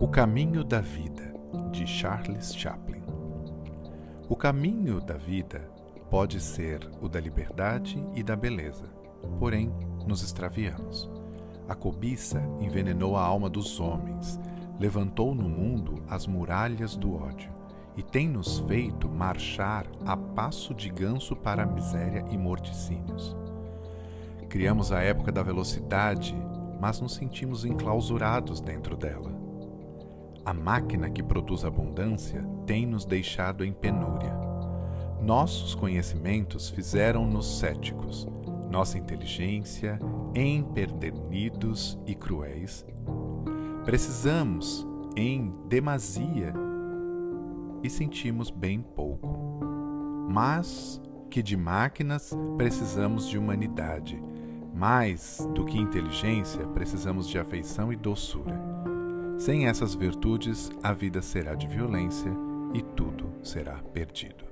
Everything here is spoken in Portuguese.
O Caminho da Vida, de Charles Chaplin. O caminho da vida pode ser o da liberdade e da beleza, porém nos extraviamos. A cobiça envenenou a alma dos homens, levantou no mundo as muralhas do ódio e tem nos feito marchar a passo de ganso para a miséria e morticínios. Criamos a época da velocidade, mas nos sentimos enclausurados dentro dela. A máquina que produz abundância tem nos deixado em penúria. Nossos conhecimentos fizeram-nos céticos, nossa inteligência empedernidos e cruéis. Precisamos em demasia e sentimos bem pouco. Mas que de máquinas precisamos de humanidade. Mais do que inteligência, precisamos de afeição e doçura. Sem essas virtudes, a vida será de violência e tudo será perdido.